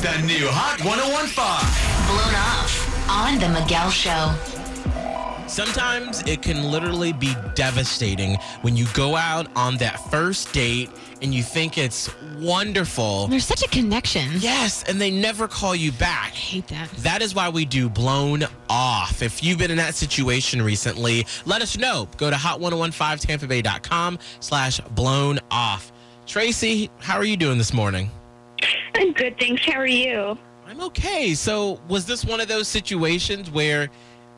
It's the new Hot 1015. Blown off on The Miguel Show. Sometimes it can literally be devastating when you go out on that first date and you think it's wonderful. There's such a connection. Yes, and they never call you back. I hate that. That is why we do blown off. If you've been in that situation recently, let us know. Go to hot1015tampabay.com slash blown off. Tracy, how are you doing this morning? Good, thanks. How are you? I'm okay. So, was this one of those situations where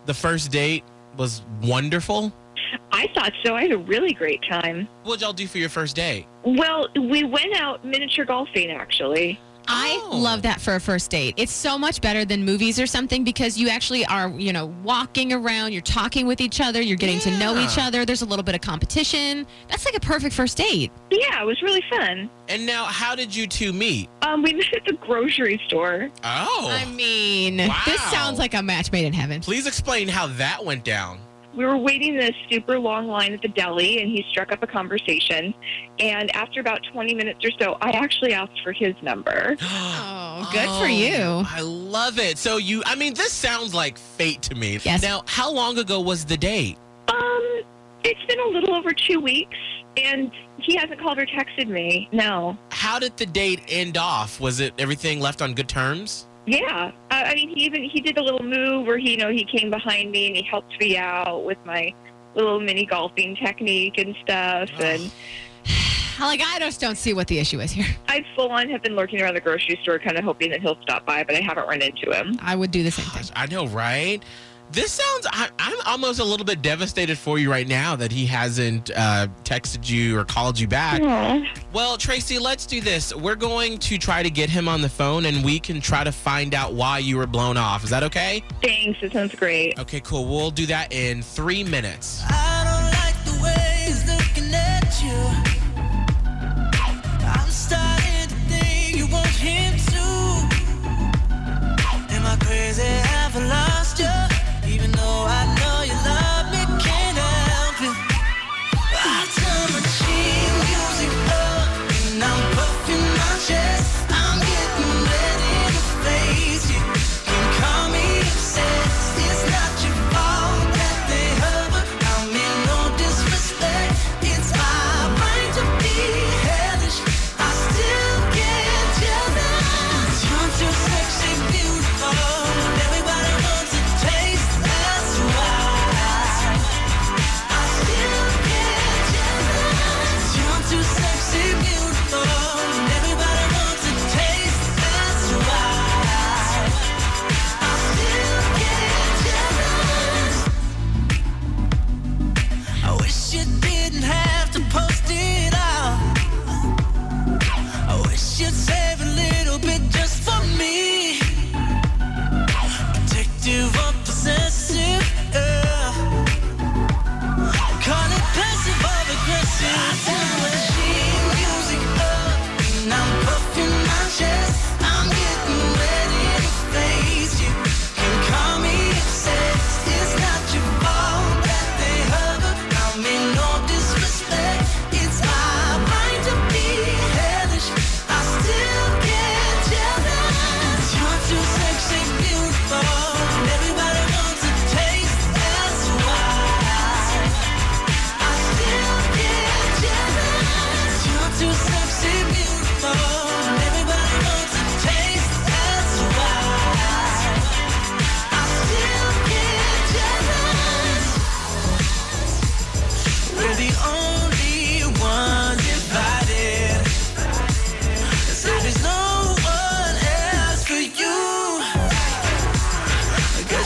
the first date was wonderful? I thought so. I had a really great time. What'd y'all do for your first date? Well, we went out miniature golfing, actually. I Oh. love that for a first date. It's so much better than movies or something because you actually are, you know, walking around, you're talking with each other, you're getting to know each other. There's a little bit of competition. That's like a perfect first date. Yeah, it was really fun. And now, how did you two meet? Um, we met at the grocery store. Oh. I mean, this sounds like a match made in heaven. Please explain how that went down. We were waiting in a super long line at the deli, and he struck up a conversation. And after about 20 minutes or so, I actually asked for his number. Oh, good for Oh, you. I love it. So you, I mean, this sounds like fate to me. Yes. Now, how long ago was the date? Um, it's been a little over two weeks, and he hasn't called or texted me. No. How did the date end off? Was it everything left on good terms? Yeah, I, I mean, he even he did a little move where he, you know, he came behind me and he helped me out with my little mini golfing technique and stuff. And Like, I just don't see what the issue is here. I full on have been lurking around the grocery store, kind of hoping that he'll stop by, but I haven't run into him. I would do the same thing. I know, right? This sounds. I, I'm almost a little bit devastated for you right now that he hasn't uh, texted you or called you back. Well, Tracy, let's do this. We're going to try to get him on the phone, and we can try to find out why you were blown off. Is that okay? Thanks, it sounds great. Okay, cool. We'll do that in three minutes. I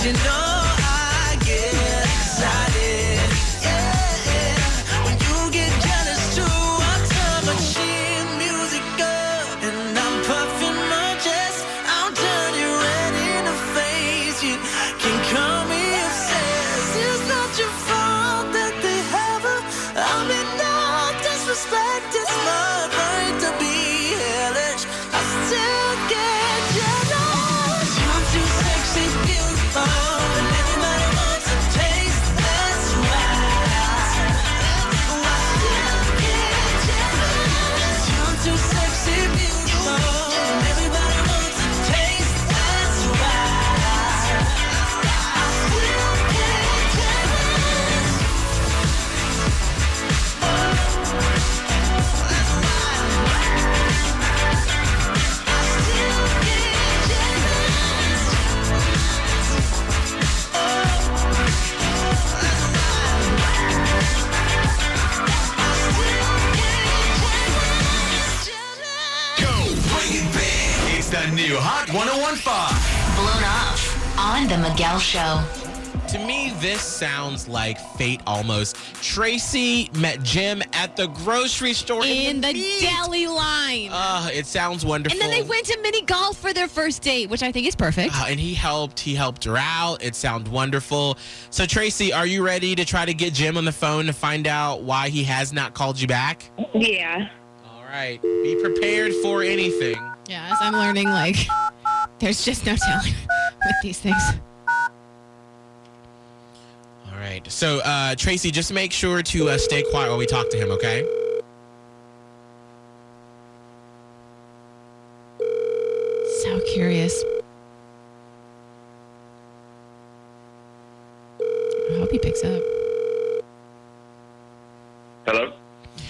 you know the new Hot 1015. Blown off on the Miguel Show. To me, this sounds like fate almost. Tracy met Jim at the grocery store In the meat. deli line. Uh, it sounds wonderful. and then they went to mini golf for their first date, which I think is perfect. Uh, and he helped. He helped her out. It sounds wonderful. So Tracy, are you ready to try to get Jim on the phone to find out why he has not called you back? Yeah. All right. Be prepared for anything. Yeah, as I'm learning, like, there's just no telling with these things. All right. So uh, Tracy, just make sure to uh, stay quiet while we talk to him. Okay. So curious. I hope he picks up. Hello,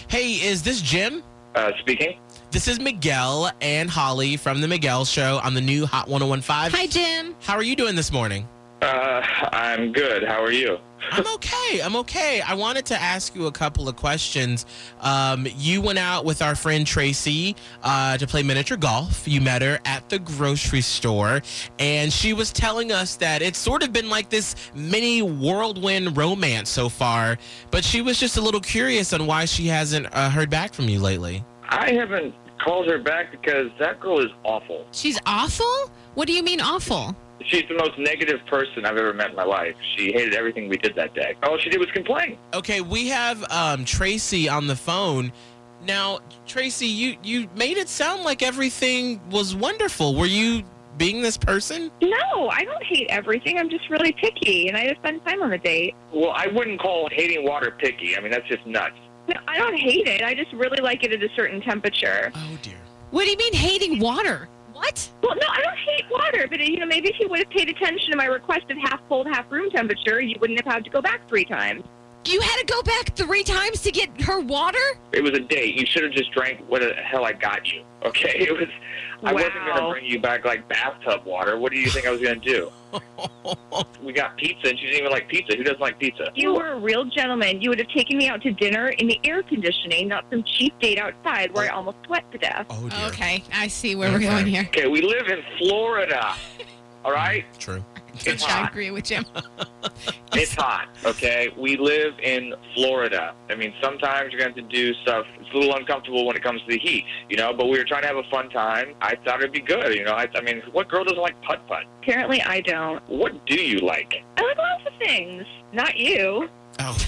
Hey, is this Jim? Uh, speaking. This is Miguel and Holly from the Miguel Show on the new Hot 1015. Hi, Jim. How are you doing this morning? Uh, I'm good. How are you? I'm okay. I'm okay. I wanted to ask you a couple of questions. Um, you went out with our friend Tracy uh, to play miniature golf. You met her at the grocery store, and she was telling us that it's sort of been like this mini whirlwind romance so far. But she was just a little curious on why she hasn't uh, heard back from you lately. I haven't called her back because that girl is awful. She's awful? What do you mean awful? She's the most negative person I've ever met in my life. She hated everything we did that day. All she did was complain. Okay, we have um, Tracy on the phone. Now, Tracy, you you made it sound like everything was wonderful. Were you being this person? No, I don't hate everything. I'm just really picky, and I just spend time on the date. Well, I wouldn't call hating water picky. I mean, that's just nuts. No, I don't hate it. I just really like it at a certain temperature. Oh dear. What do you mean hating water? What? Well, no, I don't hate water, but you know, maybe if you would have paid attention to my request of half cold, half room temperature, you wouldn't have had to go back three times. You had to go back three times to get her water? It was a date. You should have just drank what the hell I got you. Okay? It was. I wasn't going to bring you back like bathtub water. What do you think I was going to do? we got pizza, and she didn't even like pizza. Who doesn't like pizza? If you were a real gentleman, you would have taken me out to dinner in the air conditioning, not some cheap date outside where I oh. almost sweat to death. Oh dear. Okay, I see where Okay. we're going here. Okay, we live in Florida. All right? True. It's I agree with Jim. It's hot, okay? We live in Florida. I mean, sometimes you're going to have to do stuff. It's a little uncomfortable when it comes to the heat, you know, but we were trying to have a fun time. I thought it'd be good, you know. I, I mean, what girl doesn't like putt putt? Apparently, I don't. What do you like? I like lots of things. Not you. Oh.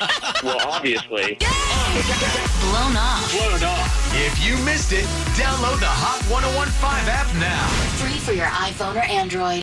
Well, obviously. Blown off. Blown off. If you missed it, download the Hot 1015 app now. Free for your iPhone or Android.